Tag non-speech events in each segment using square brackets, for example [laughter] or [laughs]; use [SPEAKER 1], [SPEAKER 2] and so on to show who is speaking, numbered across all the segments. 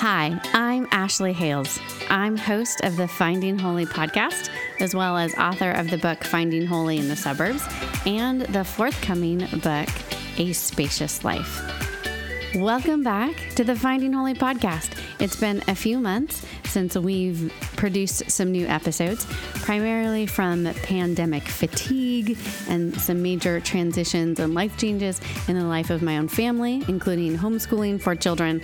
[SPEAKER 1] Hi, I'm Ashley Hales. I'm host of the Finding Holy podcast, as well as author of the book Finding Holy in the Suburbs and the forthcoming book A Spacious Life. Welcome back to the Finding Holy podcast. It's been a few months since we've produced some new episodes, primarily from pandemic fatigue and some major transitions and life changes in the life of my own family, including homeschooling for children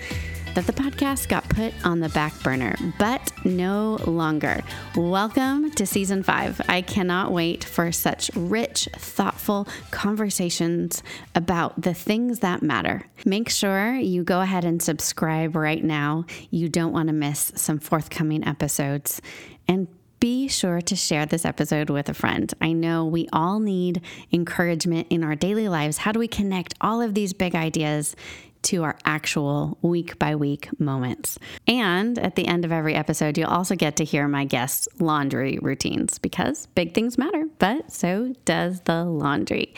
[SPEAKER 1] that the podcast got put on the back burner, but no longer. Welcome to season five. I cannot wait for such rich, thoughtful conversations about the things that matter. Make sure you go ahead and subscribe right now. You don't want to miss some forthcoming episodes. And be sure to share this episode with a friend. I know we all need encouragement in our daily lives. How do we connect all of these big ideas to our actual week by week moments. And at the end of every episode, you'll also get to hear my guests' laundry routines because big things matter, but so does the laundry.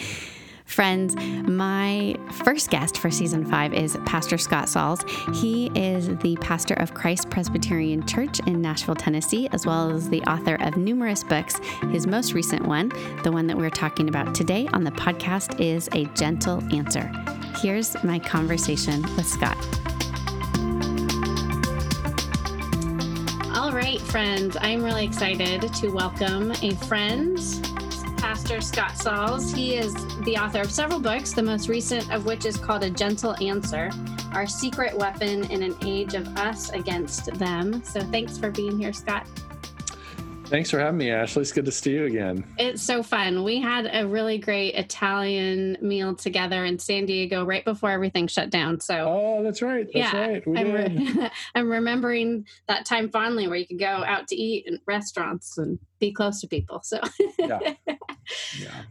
[SPEAKER 1] Friends, my first guest for season five is Pastor Scott Sauls. He is the pastor of Christ Presbyterian Church in Nashville, Tennessee, as well as the author of numerous books. His most recent one, the one that we're talking about today on the podcast, is A Gentle Answer. Here's my conversation with Scott. All right, friends, I'm really excited to welcome a friend Pastor Scott Sauls. He is the author of several books, the most recent of which is called A Gentle Answer Our Secret Weapon in an Age of Us Against Them. So thanks for being here, Scott.
[SPEAKER 2] Thanks for having me, Ashley. It's good to see you again.
[SPEAKER 1] It's so fun. We had a really great Italian meal together in San Diego right before everything shut down. So
[SPEAKER 2] Oh, that's right. That's
[SPEAKER 1] yeah,
[SPEAKER 2] right. We
[SPEAKER 1] I'm, re- [laughs] I'm remembering that time fondly where you could go out to eat in restaurants and be close to people. So
[SPEAKER 2] Yeah. [laughs] yeah.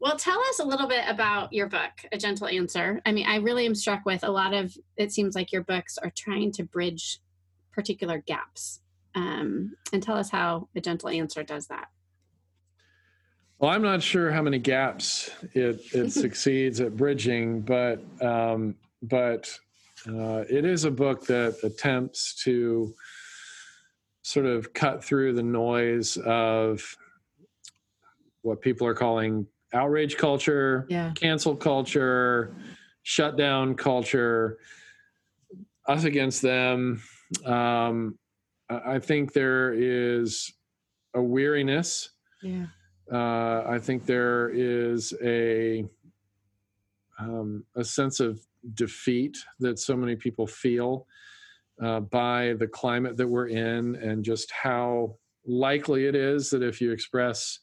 [SPEAKER 1] Well, tell us a little bit about your book, A Gentle Answer. I mean, I really am struck with a lot of it seems like your books are trying to bridge particular gaps. Um, and tell us how A Gentle Answer does that.
[SPEAKER 2] Well, I'm not sure how many gaps it, it [laughs] succeeds at bridging, but um, but uh, it is a book that attempts to sort of cut through the noise of what people are calling outrage culture,
[SPEAKER 1] Yeah.
[SPEAKER 2] cancel culture, shutdown culture, us against them. Um, I think there is a weariness.
[SPEAKER 1] Yeah.
[SPEAKER 2] Uh, I think there is a um, a sense of defeat that so many people feel uh, by the climate that we're in, and just how likely it is that if you express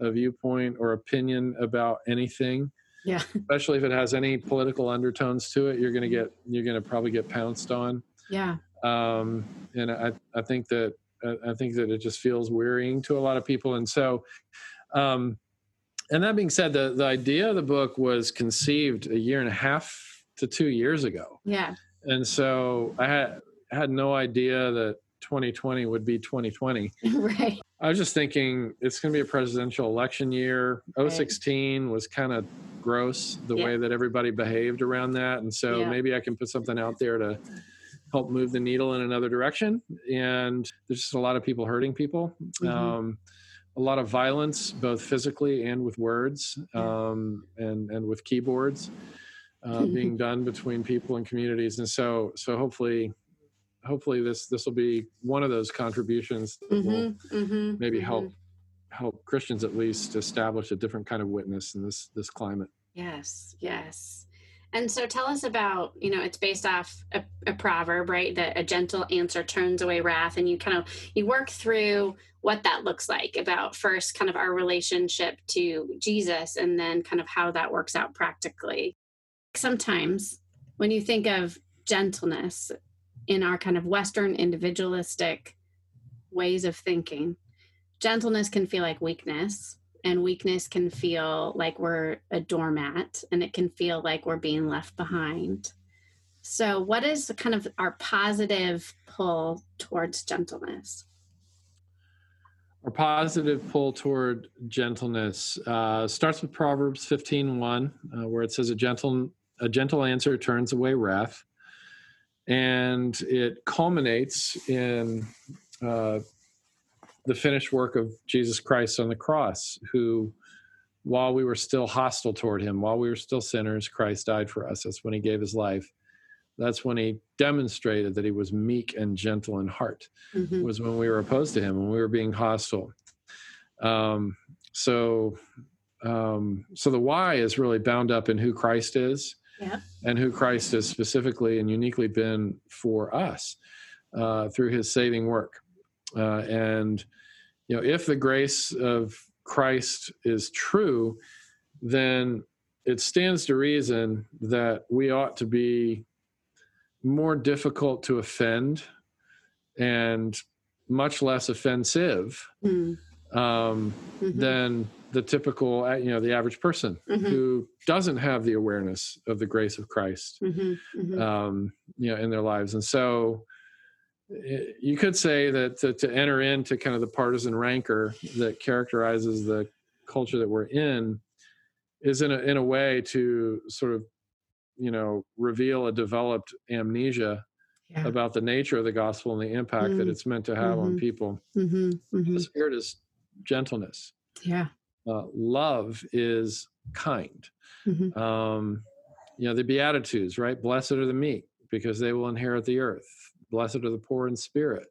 [SPEAKER 2] a viewpoint or opinion about anything,
[SPEAKER 1] Yeah.
[SPEAKER 2] especially if it has any political undertones to it, you're going to get you're going to probably get pounced on.
[SPEAKER 1] Yeah.
[SPEAKER 2] Um, and I, I think that I think that it just feels wearying to a lot of people. And so, um, and that being said, the the idea of the book was conceived a year and a half to two years ago,
[SPEAKER 1] Yeah.
[SPEAKER 2] and so I had had no idea that 2020 would be 2020. [laughs]
[SPEAKER 1] right.
[SPEAKER 2] I was just thinking it's going to be a presidential election year.
[SPEAKER 1] Right.
[SPEAKER 2] 016 was kind of gross the
[SPEAKER 1] Yeah.
[SPEAKER 2] way that everybody behaved around that. And so
[SPEAKER 1] Yeah.
[SPEAKER 2] maybe I can put something out there to help move the needle in another direction. And there's just a lot of people hurting people.
[SPEAKER 1] Mhm.
[SPEAKER 2] Um, a lot of violence, both physically and with words um, and, and with keyboards uh, [laughs] being done between people and communities. And so, so hopefully, hopefully this, this will be one of those contributions that will
[SPEAKER 1] Mm-hmm. Mm-hmm.
[SPEAKER 2] maybe help help Christians at least establish a different kind of witness in this this climate.
[SPEAKER 1] Yes, yes. And so tell us about, you know, it's based off a, a proverb, right? That a gentle answer turns away wrath. And you kind of you work through what that looks like about first kind of our relationship to Jesus and then kind of how that works out practically. Sometimes when you think of gentleness, in our kind of Western individualistic ways of thinking, gentleness can feel like weakness, and weakness can feel like we're a doormat, and it can feel like we're being left behind. So, what is kind of our positive pull towards gentleness?
[SPEAKER 2] Our positive pull toward gentleness uh, starts with Proverbs 15 1, uh, where it says, a gentle, a gentle answer turns away wrath. And it culminates in uh, the finished work of Jesus Christ on the cross, who, while we were still hostile toward him, while we were still sinners, Christ died for us. That's when he gave his life that's when he demonstrated that he was meek and gentle in heart mm-hmm. was when we were opposed to him when we were being hostile um, so um, so the why is really bound up in who christ is yeah. and who christ has specifically and uniquely been for us uh, through his saving work uh, and you know if the grace of christ is true then it stands to reason that we ought to be more difficult to offend and much less offensive mm. um, mm-hmm. than the typical, uh, you know, the average person mm-hmm. who doesn't have the awareness of the grace of Christ, mm-hmm. mm-hmm. um, you know, in their lives. And so, you could say that to, to, enter into kind of the partisan rancor that characterizes the culture that we're in is in a, in a way to sort of you know reveal a developed amnesia yeah. about the nature of the gospel and the impact mm. that it's meant to have mm-hmm. on people mm-hmm. Mm-hmm. the spirit is gentleness
[SPEAKER 1] yeah
[SPEAKER 2] uh, love is kind mm-hmm. um, you know the beatitudes right blessed are the meek because they will inherit the earth blessed are the poor in spirit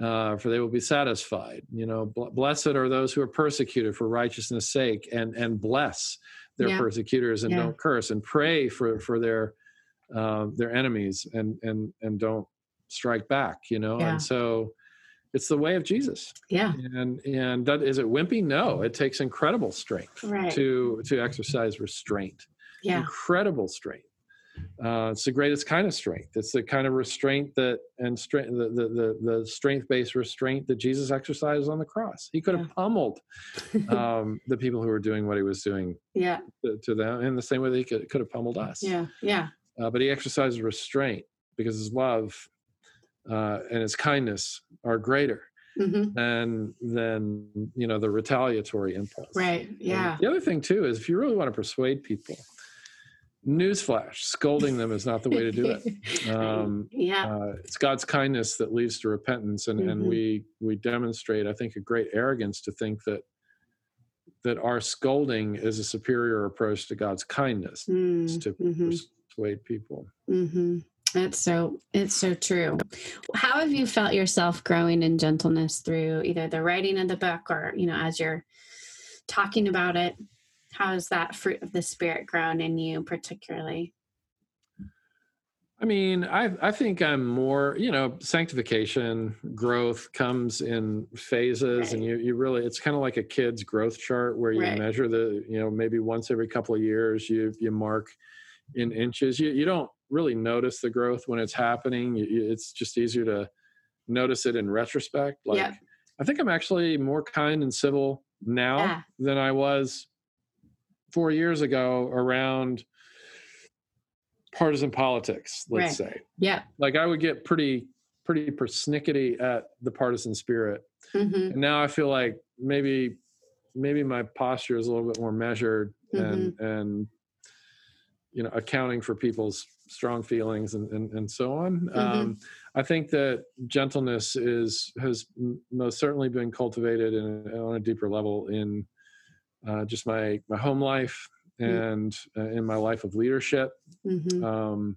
[SPEAKER 2] uh, for they will be satisfied you know bl- blessed are those who are persecuted for righteousness sake and and bless their yeah. persecutors and yeah. don't curse and pray for for their uh, their enemies and and and don't strike back you know yeah. and so it's the way of jesus
[SPEAKER 1] yeah
[SPEAKER 2] and and that is it wimpy no it takes incredible strength
[SPEAKER 1] right.
[SPEAKER 2] to to exercise restraint
[SPEAKER 1] yeah
[SPEAKER 2] incredible strength uh, it's the greatest kind of strength. It's the kind of restraint that and strength the the the, the strength based restraint that Jesus exercised on the cross. He could have pummeled [laughs] um, the people who were doing what he was doing.
[SPEAKER 1] Yeah.
[SPEAKER 2] To, to, them in the same way that he could, could have pummeled us.
[SPEAKER 1] Yeah. Yeah.
[SPEAKER 2] Uh, but he exercised restraint because his love uh, and his kindness are greater. Mm-hmm. than than you know the retaliatory impulse.
[SPEAKER 1] Right. Yeah.
[SPEAKER 2] And the other thing too is if you really want to persuade people, newsflash scolding them is not the way to do it [laughs]
[SPEAKER 1] um, yeah
[SPEAKER 2] uh, it's god's kindness that leads to repentance and, mm-hmm. and we we demonstrate i think a great arrogance to think that that our scolding is a superior approach to god's kindness mm-hmm. to mm-hmm. persuade people
[SPEAKER 1] mm-hmm. that's so it's so true how have you felt yourself growing in gentleness through either the writing of the book or you know as you're talking about it how has that fruit of the spirit grown in you particularly
[SPEAKER 2] i mean i i think i'm more you know sanctification growth comes in phases right. and you you really it's kind of like a kid's growth chart where you right. measure the you know maybe once every couple of years you you mark in inches you you don't really notice the growth when it's happening you, it's just easier to notice it in retrospect like yeah. i think i'm actually more kind and civil now yeah. than i was four years ago around partisan politics let's right. say
[SPEAKER 1] yeah
[SPEAKER 2] like i would get pretty pretty persnickety at the partisan spirit mm-hmm. and now i feel like maybe maybe my posture is a little bit more measured mm-hmm. and and you know accounting for people's strong feelings and and, and so on mm-hmm. um, i think that gentleness is has most certainly been cultivated in, on a deeper level in uh, just my my home life and uh, in my life of leadership. Mm-hmm. Um,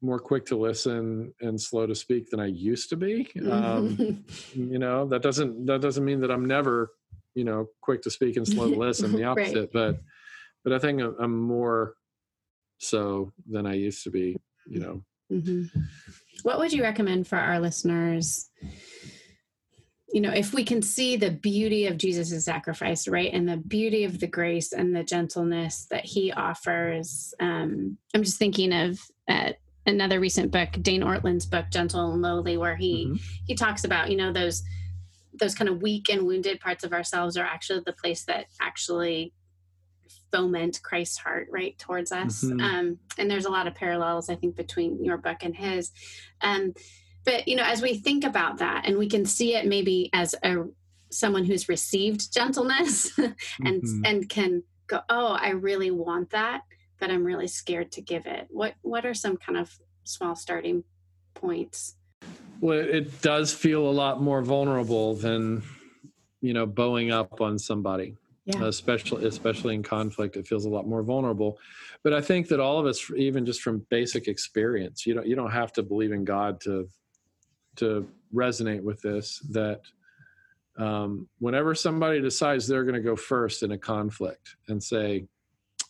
[SPEAKER 2] more quick to listen and slow to speak than I used to be. Um, mm-hmm. you know that doesn't that doesn't mean that I'm never you know quick to speak and slow to [laughs] listen. The opposite, right. but but I think I'm more so than I used to be. You know. Mm-hmm.
[SPEAKER 1] What would you recommend for our listeners? You know, if we can see the beauty of Jesus' sacrifice, right, and the beauty of the grace and the gentleness that he offers, um, I'm just thinking of at another recent book, Dane Ortlund's book, Gentle and Lowly, where he mm-hmm. he talks about you know those those kind of weak and wounded parts of ourselves are actually the place that actually foment Christ's heart right towards us. Mm-hmm. Um, and there's a lot of parallels, I think, between your book and his. Um, but you know, as we think about that, and we can see it maybe as a someone who's received gentleness [laughs] and mm-hmm. and can go, oh, I really want that, but I'm really scared to give it. What what are some kind of small starting points?
[SPEAKER 2] Well, it does feel a lot more vulnerable than you know bowing up on somebody yeah. especially especially in conflict it feels a lot more vulnerable but i think that all of us even just from basic experience you don't you don't have to believe in god to to resonate with this that um, whenever somebody decides they're going to go first in a conflict and say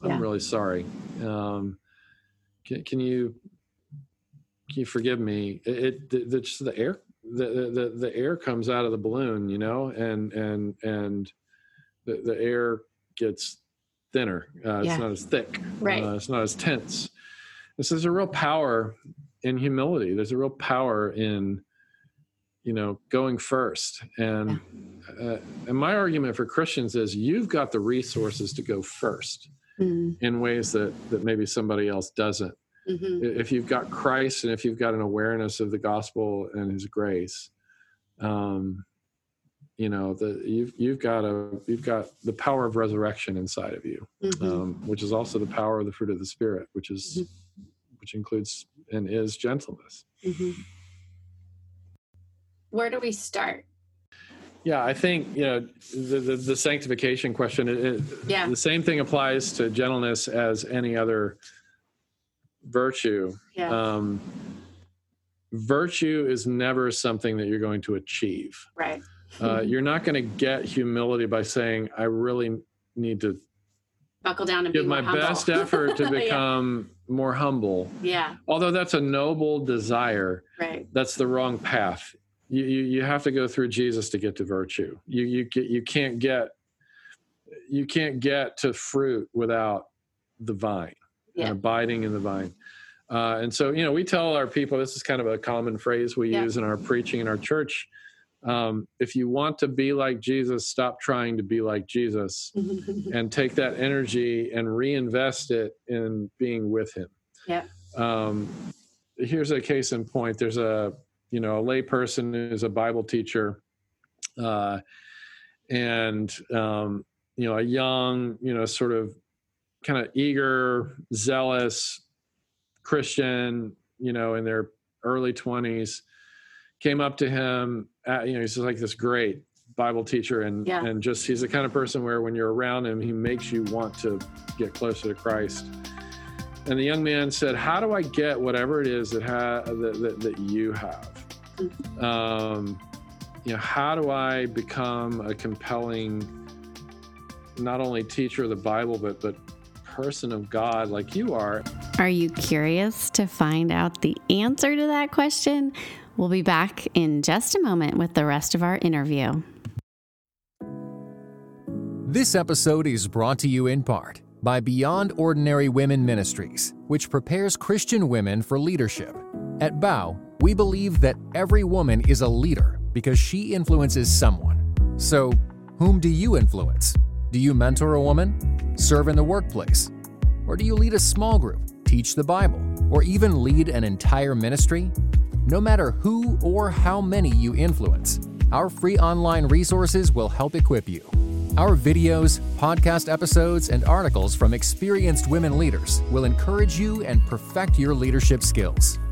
[SPEAKER 2] i'm yeah. really sorry um, can, can, you can you forgive me it, it the, the, just the air the, the the air comes out of the balloon you know and and and the, the air gets thinner. Uh, yeah. It's not as thick.
[SPEAKER 1] Right.
[SPEAKER 2] Uh, it's not as tense. This is a real power in humility. There's a real power in, you know, going first. And uh, and my argument for Christians is you've got the resources to go 1st mm-hmm. in ways that that maybe somebody else doesn't. Mm-hmm. If you've got Christ and if you've got an awareness of the gospel and His grace, um, you know the you've you've got a you've got the power of resurrection inside of you mm-hmm. um, which is also the power of the fruit of the spirit which is mm-hmm. which includes and is gentleness mm-hmm.
[SPEAKER 1] Where do we start
[SPEAKER 2] yeah i think you know the the, the sanctification question it, it, yeah the same thing applies to gentleness as any other virtue yeah. um, virtue is never something that you're going to achieve
[SPEAKER 1] right
[SPEAKER 2] uh, you're not going to get humility by saying, I really need to
[SPEAKER 1] buckle down and
[SPEAKER 2] give my humble. best effort to [laughs] become yeah. more humble.
[SPEAKER 1] Yeah.
[SPEAKER 2] Although that's a noble desire,
[SPEAKER 1] right.
[SPEAKER 2] that's the wrong path. You, you, you have to go through Jesus to get to virtue. You, you, get, you can't get, you can't get to fruit without the vine yeah. and abiding in the vine. Uh, and so, you know, we tell our people, this is kind of a common phrase we yeah. use in our preaching in our church um, if you want to be like Jesus, stop trying to be like Jesus [laughs] and take that energy and reinvest it in being with Him.
[SPEAKER 1] Yeah.
[SPEAKER 2] Um, here's a case in point. There's a you know a layperson who's a Bible teacher, uh, and um, you know a young you know sort of kind of eager, zealous Christian, you know, in their early 20s came up to him. At, you know, he's like this great Bible teacher, and yeah. and just he's the kind of person where when you're around him, he makes you want to get closer to Christ. And the young man said, "How do I get whatever it is that ha- that, that, that you have? Um, you know, how do I become a compelling, not only teacher of the Bible, but but person of God like you are?"
[SPEAKER 1] Are you curious to find out the answer to that question? We'll be back in just a moment with the rest of our interview.
[SPEAKER 3] This episode is brought to you in part by Beyond Ordinary Women Ministries, which prepares Christian women for leadership. At Bow, we believe that every woman is a leader because she influences someone. So, whom do you influence? Do you mentor a woman? Serve in the workplace? Or do you lead a small group, teach the Bible, or even lead an entire ministry? No matter who or how many you influence, our free online resources will help equip you. Our videos, podcast episodes, and articles from experienced women leaders will encourage you and perfect your leadership skills.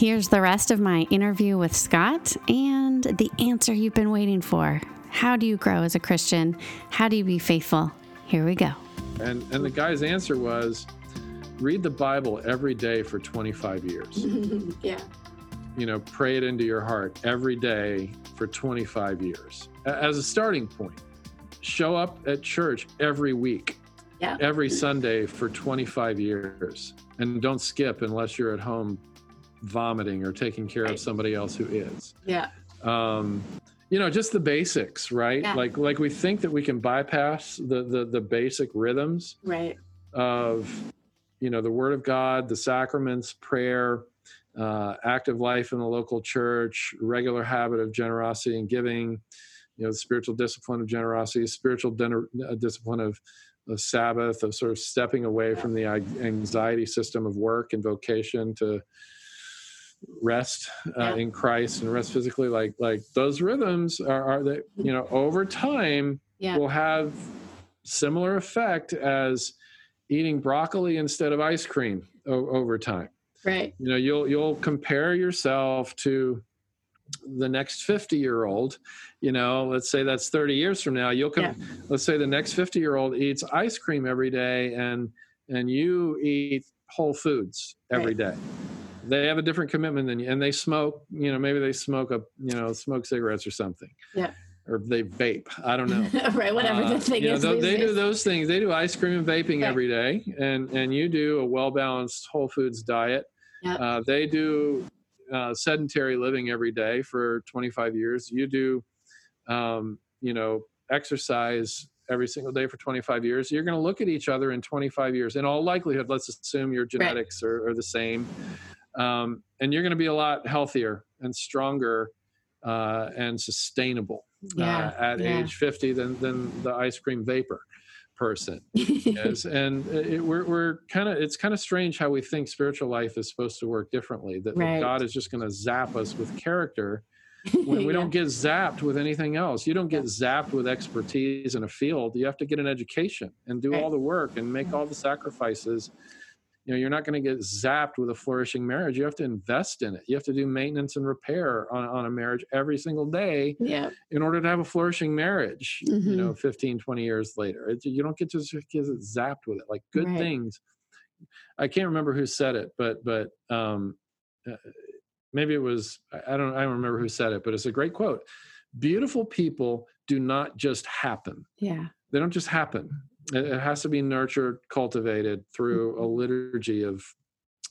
[SPEAKER 1] Here's the rest of my interview with Scott and the answer you've been waiting for. How do you grow as a Christian? How do you be faithful? Here we go.
[SPEAKER 2] And and the guy's answer was, read the Bible every day for 25 years. [laughs]
[SPEAKER 1] yeah.
[SPEAKER 2] You know, pray it into your heart every day for 25 years as a starting point. Show up at church every week,
[SPEAKER 1] yeah.
[SPEAKER 2] every Sunday for 25 years. And don't skip unless you're at home vomiting or taking care
[SPEAKER 1] right.
[SPEAKER 2] of somebody else who is.
[SPEAKER 1] Yeah.
[SPEAKER 2] Um, you know, just the basics, right?
[SPEAKER 1] Yeah.
[SPEAKER 2] Like like we think that we can bypass the the, the basic rhythms
[SPEAKER 1] right.
[SPEAKER 2] of you know the word of god the sacraments prayer uh, active life in the local church regular habit of generosity and giving you know the spiritual discipline of generosity spiritual din- uh, discipline of the sabbath of sort of stepping away from the anxiety system of work and vocation to rest uh,
[SPEAKER 1] Yeah.
[SPEAKER 2] in christ and rest physically like like those rhythms are, are that you know over time
[SPEAKER 1] Yeah.
[SPEAKER 2] will have similar effect as eating broccoli instead of ice cream o- over time
[SPEAKER 1] Right.
[SPEAKER 2] you know you'll you'll compare yourself to the next 50 year old you know let's say that's 30 years from now you'll com-
[SPEAKER 1] Yeah.
[SPEAKER 2] let's say the next 50 year old eats ice cream every day and and you eat whole foods every day. They have a different commitment than you and they smoke you know maybe they smoke a you know smoke cigarettes or something
[SPEAKER 1] Yeah.
[SPEAKER 2] or they vape i don't know [laughs]
[SPEAKER 1] right. Whatever
[SPEAKER 2] uh,
[SPEAKER 1] the thing
[SPEAKER 2] you
[SPEAKER 1] is.
[SPEAKER 2] they do those things. They do ice cream and vaping
[SPEAKER 1] Right.
[SPEAKER 2] every day, and and you do a well balanced whole foods diet.
[SPEAKER 1] Yep.
[SPEAKER 2] Uh, they do uh, sedentary living every day for 25 years. You do, um, you know, exercise every single day for 25 years. You're going to look at each other in 25 years. In all likelihood, let's assume your genetics are, are the same, um, and you're going to be a lot healthier and stronger uh, and sustainable
[SPEAKER 1] Yeah,
[SPEAKER 2] uh, at
[SPEAKER 1] yeah.
[SPEAKER 2] age 50 than than the ice cream vapor person [laughs] is and it, we're, we're kind of it's kind of strange how we think spiritual life is supposed to work differently that, that god is just going to zap us with character [laughs] when we
[SPEAKER 1] Yeah.
[SPEAKER 2] don't get zapped with anything else you don't get zapped with expertise in a field you have to get an education and do
[SPEAKER 1] Right.
[SPEAKER 2] all the work and make all the sacrifices you know you're not going to get zapped with a flourishing marriage you have to invest in it you have to do maintenance and repair on, on a marriage every single day
[SPEAKER 1] yeah.
[SPEAKER 2] in order to have a flourishing marriage you
[SPEAKER 1] Mhm.
[SPEAKER 2] know 15 20 years later it, you don't get to just get zapped with it like good
[SPEAKER 1] Right.
[SPEAKER 2] things i can't remember who said it but but um uh, maybe it was i I don't i don't remember who said it but it's a great quote beautiful people do not just happen
[SPEAKER 1] Yeah.
[SPEAKER 2] they don't just happen it, has to be nurtured cultivated through a
[SPEAKER 1] Mhm.
[SPEAKER 2] liturgy of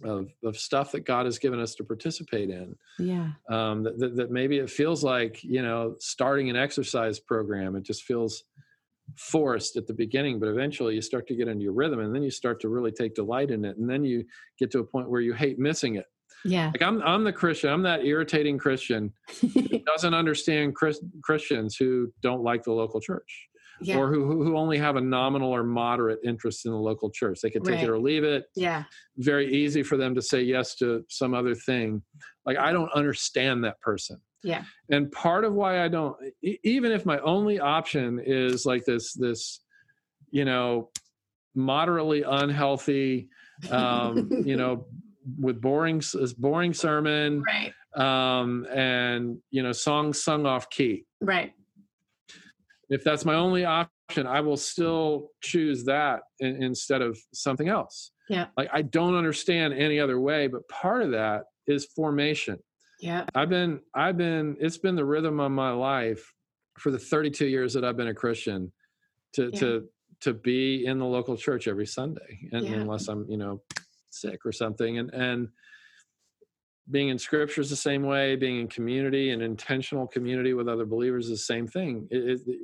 [SPEAKER 2] of, of stuff that god has given us to participate in
[SPEAKER 1] Yeah.
[SPEAKER 2] um, that, that, that maybe it feels like you know starting an exercise program it just feels forced at the beginning but eventually you start to get into your rhythm and then you start to really take delight in it and then you get to a point where you hate missing it
[SPEAKER 1] Yeah.
[SPEAKER 2] like i'm, I'm the christian i'm that irritating christian who [laughs] doesn't understand Chris, christians who don't like the local church
[SPEAKER 1] yeah.
[SPEAKER 2] or who, who only have a nominal or moderate interest in the local church they can take
[SPEAKER 1] Right.
[SPEAKER 2] it or leave it
[SPEAKER 1] yeah.
[SPEAKER 2] very easy for them to say yes to some other thing. Like I don't understand that person.
[SPEAKER 1] Yeah.
[SPEAKER 2] And part of why I don't even if my only option is like this this you know moderately unhealthy um you know [laughs] with boring s- boring sermon
[SPEAKER 1] Right.
[SPEAKER 2] um and you know songs sung off key
[SPEAKER 1] Right.
[SPEAKER 2] If that's my only option i will still choose that in, instead of something else
[SPEAKER 1] Yeah.
[SPEAKER 2] like i don't understand any other way but part of that is formation
[SPEAKER 1] Yeah.
[SPEAKER 2] i've been i've been it's been the rhythm of my life for the 32 years that i've been a christian to
[SPEAKER 1] Yeah.
[SPEAKER 2] to to be in the local church every sunday and
[SPEAKER 1] Yeah.
[SPEAKER 2] unless i'm you know sick or something and and being in scripture is the same way being in community and intentional community with other believers is the same thing it, it,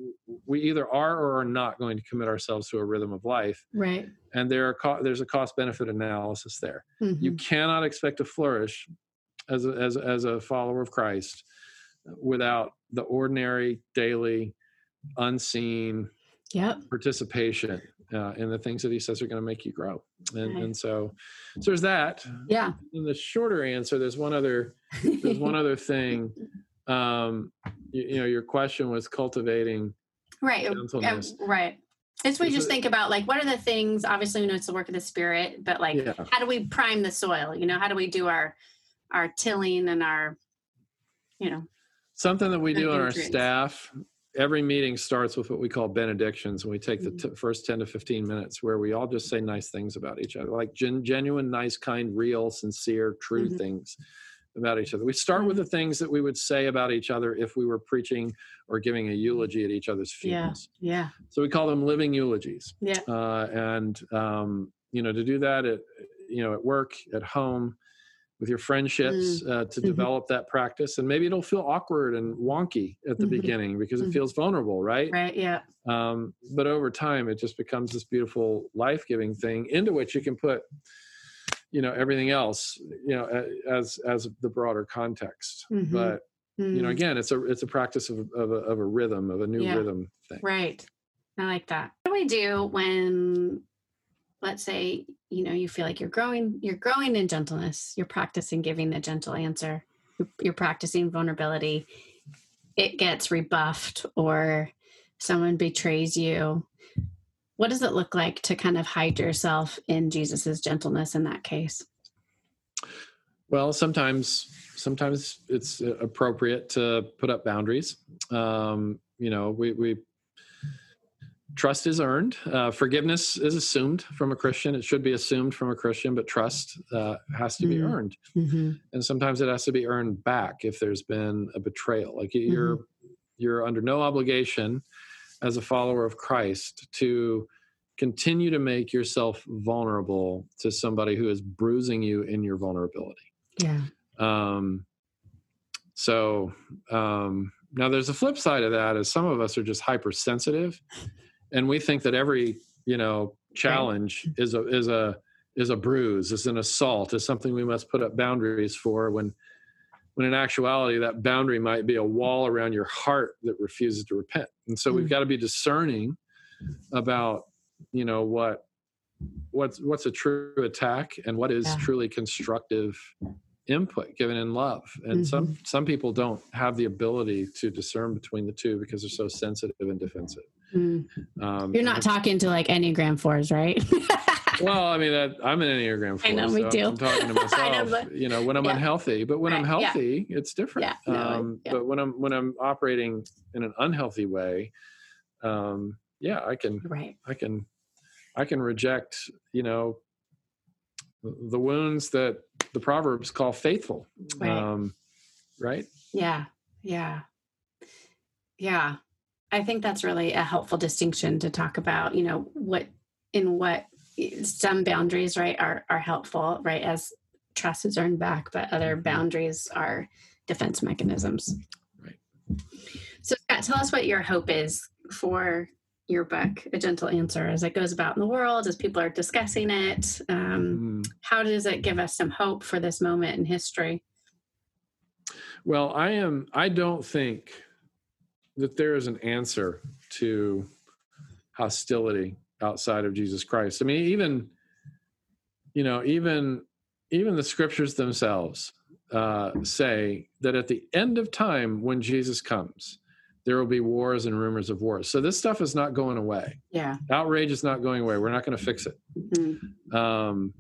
[SPEAKER 2] we either are or are not going to commit ourselves to a rhythm of life
[SPEAKER 1] Right.
[SPEAKER 2] and there are there's a cost benefit analysis there you
[SPEAKER 1] Mhm.
[SPEAKER 2] cannot expect to flourish as a, as, as a follower of christ without the ordinary daily unseen
[SPEAKER 1] Yep.
[SPEAKER 2] participation uh, in the things that he says are going to make you grow and, and so so there's that
[SPEAKER 1] Yeah.
[SPEAKER 2] in the shorter answer there's one other there's one other thing [laughs] um you, you know your question was cultivating
[SPEAKER 1] right. uh,
[SPEAKER 2] gentleness.
[SPEAKER 1] right. It's we just think about like what are the things obviously we know it's the work of the spirit, but like
[SPEAKER 2] yeah
[SPEAKER 1] how do we prime the soil? You know, how do we do our our tilling and our you know
[SPEAKER 2] something that we do on our staff every meeting starts with what we call benedictions and we take the
[SPEAKER 1] Mm-hmm.
[SPEAKER 2] t- first 10 to 15 minutes where we all just say nice things about each other like gen- genuine nice kind real sincere true
[SPEAKER 1] Mhm.
[SPEAKER 2] things about each other we start with the things that we would say about each other if we were preaching or giving a eulogy at each other's
[SPEAKER 1] Yeah.
[SPEAKER 2] funerals
[SPEAKER 1] Yeah.
[SPEAKER 2] so we call them living eulogies
[SPEAKER 1] Yeah.
[SPEAKER 2] uh, and um, you know to do that at you know at work at home with your friendships
[SPEAKER 1] Mm.
[SPEAKER 2] uh, to
[SPEAKER 1] Mhm.
[SPEAKER 2] develop that practice and maybe it'll feel awkward and wonky at the
[SPEAKER 1] Mhm.
[SPEAKER 2] beginning because it
[SPEAKER 1] Mhm.
[SPEAKER 2] feels vulnerable right,
[SPEAKER 1] Right. Yeah.
[SPEAKER 2] Um, but over time it just becomes this beautiful life-giving thing into which you can put you know everything else you know as as the broader context
[SPEAKER 1] Mhm.
[SPEAKER 2] but you know
[SPEAKER 1] Mm.
[SPEAKER 2] again it's a it's a practice of, of, a, of a rhythm of a new
[SPEAKER 1] Yeah.
[SPEAKER 2] rhythm thing
[SPEAKER 1] Right. I like that. What do we do when let's say, you know, you feel like you're growing you're growing in gentleness, you're practicing giving the gentle answer, you're, practicing vulnerability, it gets rebuffed or someone betrays you. What does it look like to kind of hide yourself in Jesus's gentleness in that case?
[SPEAKER 2] Well, sometimes sometimes it's appropriate to put up boundaries. Um, you know, we, we trust is earned. Uh, forgiveness is assumed from a Christian. It should be assumed from a Christian, but trust uh, has to be
[SPEAKER 1] Mm.
[SPEAKER 2] earned,
[SPEAKER 1] Mm-hmm.
[SPEAKER 2] and sometimes it has to be earned back if there's been a betrayal. Like you're you're under no obligation as a follower of Christ to continue to make yourself vulnerable to somebody who is bruising you in your vulnerability.
[SPEAKER 1] Yeah.
[SPEAKER 2] Um, so um, now there's a flip side of that is some of us are just hypersensitive and we think that every, you know, challenge is a, is a, is a bruise, is an assault, is something we must put up boundaries for when, when in actuality that boundary might be a wall around your heart that refuses to repent. And so we've
[SPEAKER 1] Mm.
[SPEAKER 2] got to be discerning about, you know, what, what's, what's a true attack and what is
[SPEAKER 1] Yeah.
[SPEAKER 2] truly constructive input given in love and some
[SPEAKER 1] Mm-hmm.
[SPEAKER 2] some people don't have the ability to discern between the two because they're so sensitive and defensive
[SPEAKER 1] Mm.
[SPEAKER 2] um
[SPEAKER 1] You're not talking to like Enneagram fours, right? [laughs]
[SPEAKER 2] well i mean that, i'm an enneagram
[SPEAKER 1] I know,
[SPEAKER 2] four,
[SPEAKER 1] me
[SPEAKER 2] so
[SPEAKER 1] too.
[SPEAKER 2] i'm talking to [laughs]
[SPEAKER 1] I know,
[SPEAKER 2] myself
[SPEAKER 1] but-
[SPEAKER 2] you know when i'm
[SPEAKER 1] yeah.
[SPEAKER 2] unhealthy but when i'm
[SPEAKER 1] Right, yeah.
[SPEAKER 2] healthy it's different
[SPEAKER 1] Yeah, no,
[SPEAKER 2] um
[SPEAKER 1] yeah.
[SPEAKER 2] but when i'm when i'm operating in an unhealthy way um yeah i can
[SPEAKER 1] right.
[SPEAKER 2] i can i can reject you know the wounds that the proverbs call faithful
[SPEAKER 1] Right.
[SPEAKER 2] um right
[SPEAKER 1] Yeah. Yeah. Yeah. I think that's really a helpful distinction to talk about, you know, what in what some boundaries, right, are are helpful, right, as trust is earned back, but other
[SPEAKER 2] Mhm.
[SPEAKER 1] boundaries are defense mechanisms.
[SPEAKER 2] Right.
[SPEAKER 1] So Scott, tell us what your hope is for your book, A Gentle Answer, as it goes about in the world, as people are discussing it. Um,
[SPEAKER 2] Mm.
[SPEAKER 1] how does it give us some hope for this moment in history?
[SPEAKER 2] Well, I am. I don't think that there is an answer to hostility outside of Jesus Christ. I mean, even you know, even even the scriptures themselves uh, say that at the end of time, when Jesus comes, there will be wars and rumors of wars. So this stuff is not going away.
[SPEAKER 1] Yeah.
[SPEAKER 2] Outrage is not going away. We're not going to fix it.
[SPEAKER 1] Mm.
[SPEAKER 2] Um,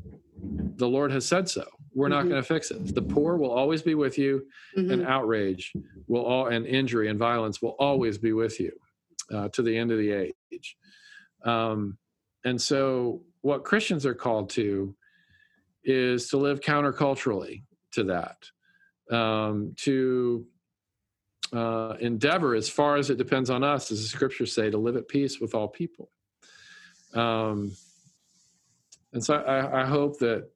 [SPEAKER 2] the Lord has said so. We're not
[SPEAKER 1] Mhm.
[SPEAKER 2] going to fix it. The poor will always be with you
[SPEAKER 1] Mhm.
[SPEAKER 2] and outrage will all and injury and violence will always be with you uh, to the end of the age um, and so what christians are called to is to live counterculturally to that um, to uh, endeavor as far as it depends on us as the scriptures say to live at peace with all people um, and so I, I hope that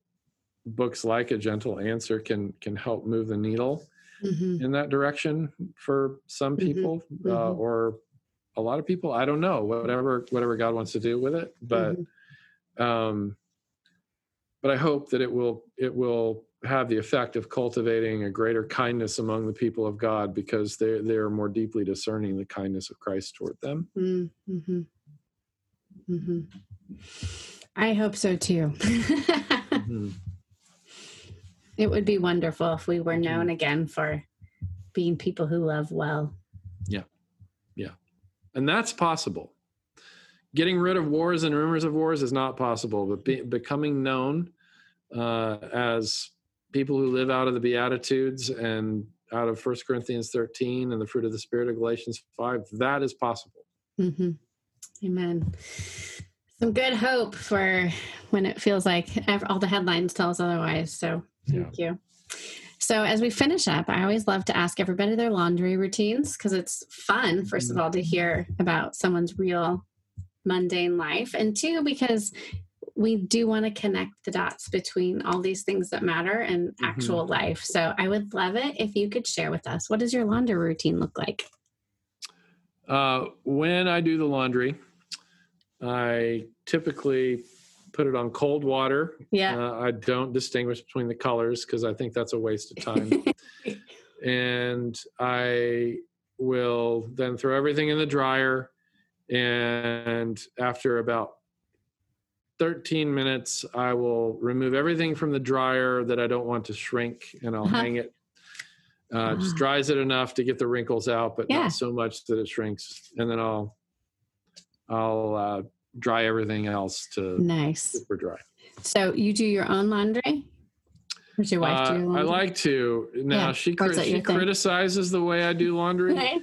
[SPEAKER 2] books like a gentle answer can can help move the needle
[SPEAKER 1] Mhm.
[SPEAKER 2] in that direction for some
[SPEAKER 1] Mhm,
[SPEAKER 2] people uh,
[SPEAKER 1] mhm.
[SPEAKER 2] or a lot of people i don't know whatever whatever god wants to do with it but
[SPEAKER 1] Mhm.
[SPEAKER 2] um but i hope that it will it will have the effect of cultivating a greater kindness among the people of god because they they are more deeply discerning the kindness of christ toward them
[SPEAKER 1] Mm, mhm. Mhm. I hope so too. [laughs] It would be wonderful if we were known again for being people who love well. Yeah. Yeah.
[SPEAKER 2] And that's possible getting rid of wars and rumors of wars is not possible but be, becoming known uh, as people who live out of the beatitudes and out of First Corinthians 13 and the fruit of the Spirit of Galatians 5, that is possible.
[SPEAKER 4] Mm-hmm. Amen. Some good hope for when it feels like all the headlines tell us otherwise. So thank yeah. you. So, as we finish up, I always love to ask everybody their laundry routines because it's fun, first of all, to hear about someone's real mundane life, and two, because we do want to connect the dots between all these things that matter and mm-hmm. actual mm-hmm. life. So, I would love it if you could share with us what does your laundry routine look like?
[SPEAKER 2] Uh, when I do the laundry, I typically put it on cold water.
[SPEAKER 4] Yeah.
[SPEAKER 2] Uh, I don't distinguish between the colors because I think that's a waste of time. [laughs] and I will then throw everything in the dryer. And after about 13 minutes, I will remove everything from the dryer that I don't want to shrink and I'll uh-huh. hang it. Uh, Just ah. dries it enough to get the wrinkles out, but yeah. not so much that it shrinks. And then I'll I'll uh, dry everything else to
[SPEAKER 4] nice
[SPEAKER 2] super dry.
[SPEAKER 4] So you do your own laundry?
[SPEAKER 2] Does your wife uh, do I like to. Now yeah. she she criticizes the way I do laundry, [laughs] okay.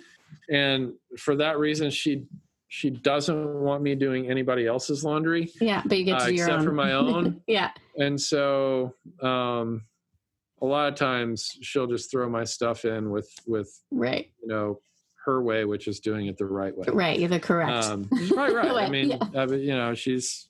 [SPEAKER 2] and for that reason, she she doesn't want me doing anybody else's laundry.
[SPEAKER 4] Yeah, but you get to uh, do
[SPEAKER 2] except
[SPEAKER 4] own.
[SPEAKER 2] for my own. [laughs]
[SPEAKER 4] yeah,
[SPEAKER 2] and so um, a lot of times she'll just throw my stuff in with with
[SPEAKER 4] right
[SPEAKER 2] you know her way, which is doing it the right way.
[SPEAKER 4] Right, you're the correct.
[SPEAKER 2] Um, right, right. I [laughs] mean, yeah. I mean, you know, she's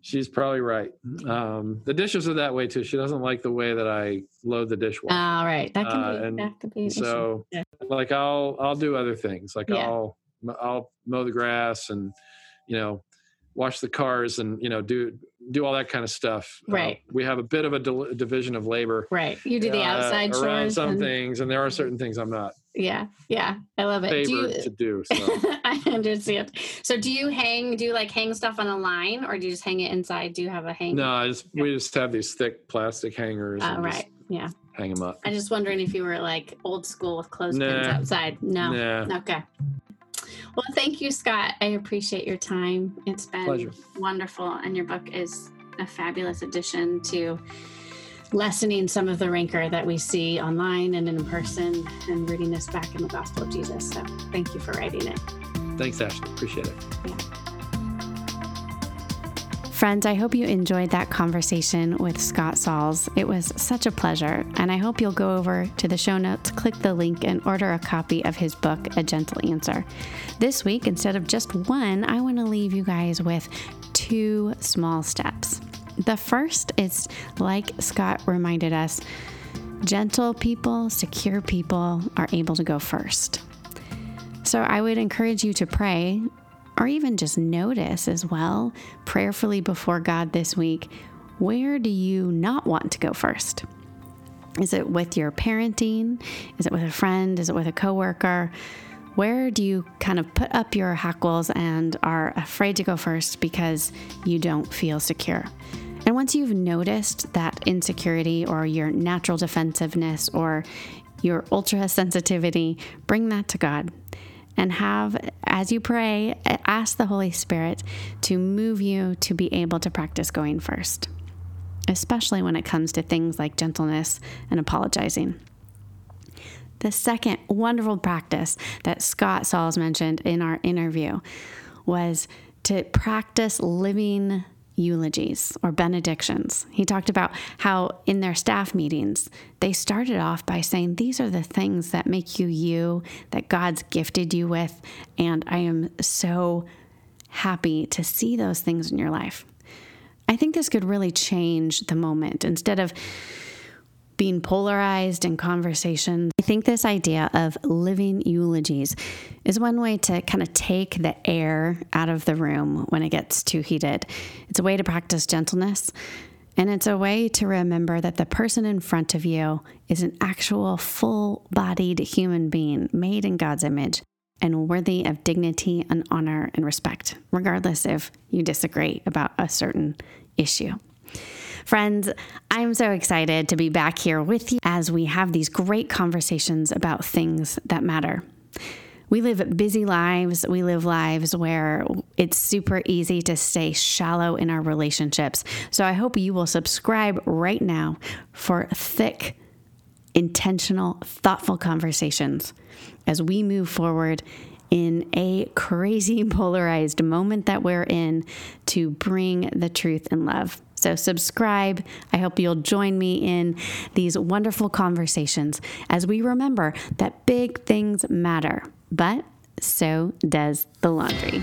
[SPEAKER 2] she's probably right. Um, the dishes are that way too. She doesn't like the way that I load the dishwasher.
[SPEAKER 4] All right, that can uh, be.
[SPEAKER 2] And
[SPEAKER 4] that could be.
[SPEAKER 2] so, yeah. like, I'll I'll do other things. Like, yeah. I'll I'll mow the grass and you know wash the cars and you know do do all that kind of stuff.
[SPEAKER 4] Uh, right.
[SPEAKER 2] Uh, we have a bit of a di- division of labor.
[SPEAKER 4] Right. You do the uh, outside
[SPEAKER 2] around
[SPEAKER 4] chores
[SPEAKER 2] some and... things, and there are certain things I'm not.
[SPEAKER 4] Yeah. Yeah. I love it.
[SPEAKER 2] Do you... to do. [laughs] So.
[SPEAKER 4] I understand. So, do you hang? Do you like hang stuff on a line, or do you just hang it inside? Do you have a hang?
[SPEAKER 2] No, I just we just have these thick plastic hangers.
[SPEAKER 4] Oh, right. Yeah.
[SPEAKER 2] Hang them up.
[SPEAKER 4] I'm just wondering if you were like old school with clothespins nah. outside. No.
[SPEAKER 2] Nah.
[SPEAKER 4] Okay. Well, thank you, Scott. I appreciate your time. It's been
[SPEAKER 2] Pleasure.
[SPEAKER 4] wonderful, and your book is a fabulous addition to lessening some of the rancor that we see online and in person and rooting us back in the gospel of Jesus. So, thank you for writing it.
[SPEAKER 2] Thanks, Ashley. Appreciate it.
[SPEAKER 4] Yeah.
[SPEAKER 1] Friends, I hope you enjoyed that conversation with Scott Sauls. It was such a pleasure, and I hope you'll go over to the show notes, click the link, and order a copy of his book, A Gentle Answer. This week, instead of just one, I want to leave you guys with two small steps. The first is like Scott reminded us gentle people, secure people are able to go first. So I would encourage you to pray or even just notice as well, prayerfully before God this week, where do you not want to go first? Is it with your parenting? Is it with a friend? Is it with a coworker? Where do you kind of put up your hackles and are afraid to go first because you don't feel secure? And once you've noticed that insecurity or your natural defensiveness or your ultra sensitivity, bring that to God and have, as you pray, ask the Holy Spirit to move you to be able to practice going first, especially when it comes to things like gentleness and apologizing. The second wonderful practice that Scott Sauls mentioned in our interview was to practice living eulogies or benedictions. He talked about how in their staff meetings, they started off by saying, These are the things that make you you, that God's gifted you with. And I am so happy to see those things in your life. I think this could really change the moment instead of being polarized in conversation. I think this idea of living eulogies is one way to kind of take the air out of the room when it gets too heated. It's a way to practice gentleness. And it's a way to remember that the person in front of you is an actual full bodied human being made in God's image and worthy of dignity and honor and respect, regardless if you disagree about a certain issue. Friends, I'm so excited to be back here with you as we have these great conversations about things that matter. We live busy lives. We live lives where it's super easy to stay shallow in our relationships. So I hope you will subscribe right now for thick, intentional, thoughtful conversations as we move forward in a crazy [laughs] polarized moment that we're in to bring the truth and love. So, subscribe. I hope you'll join me in these wonderful conversations as we remember that big things matter, but so does the laundry.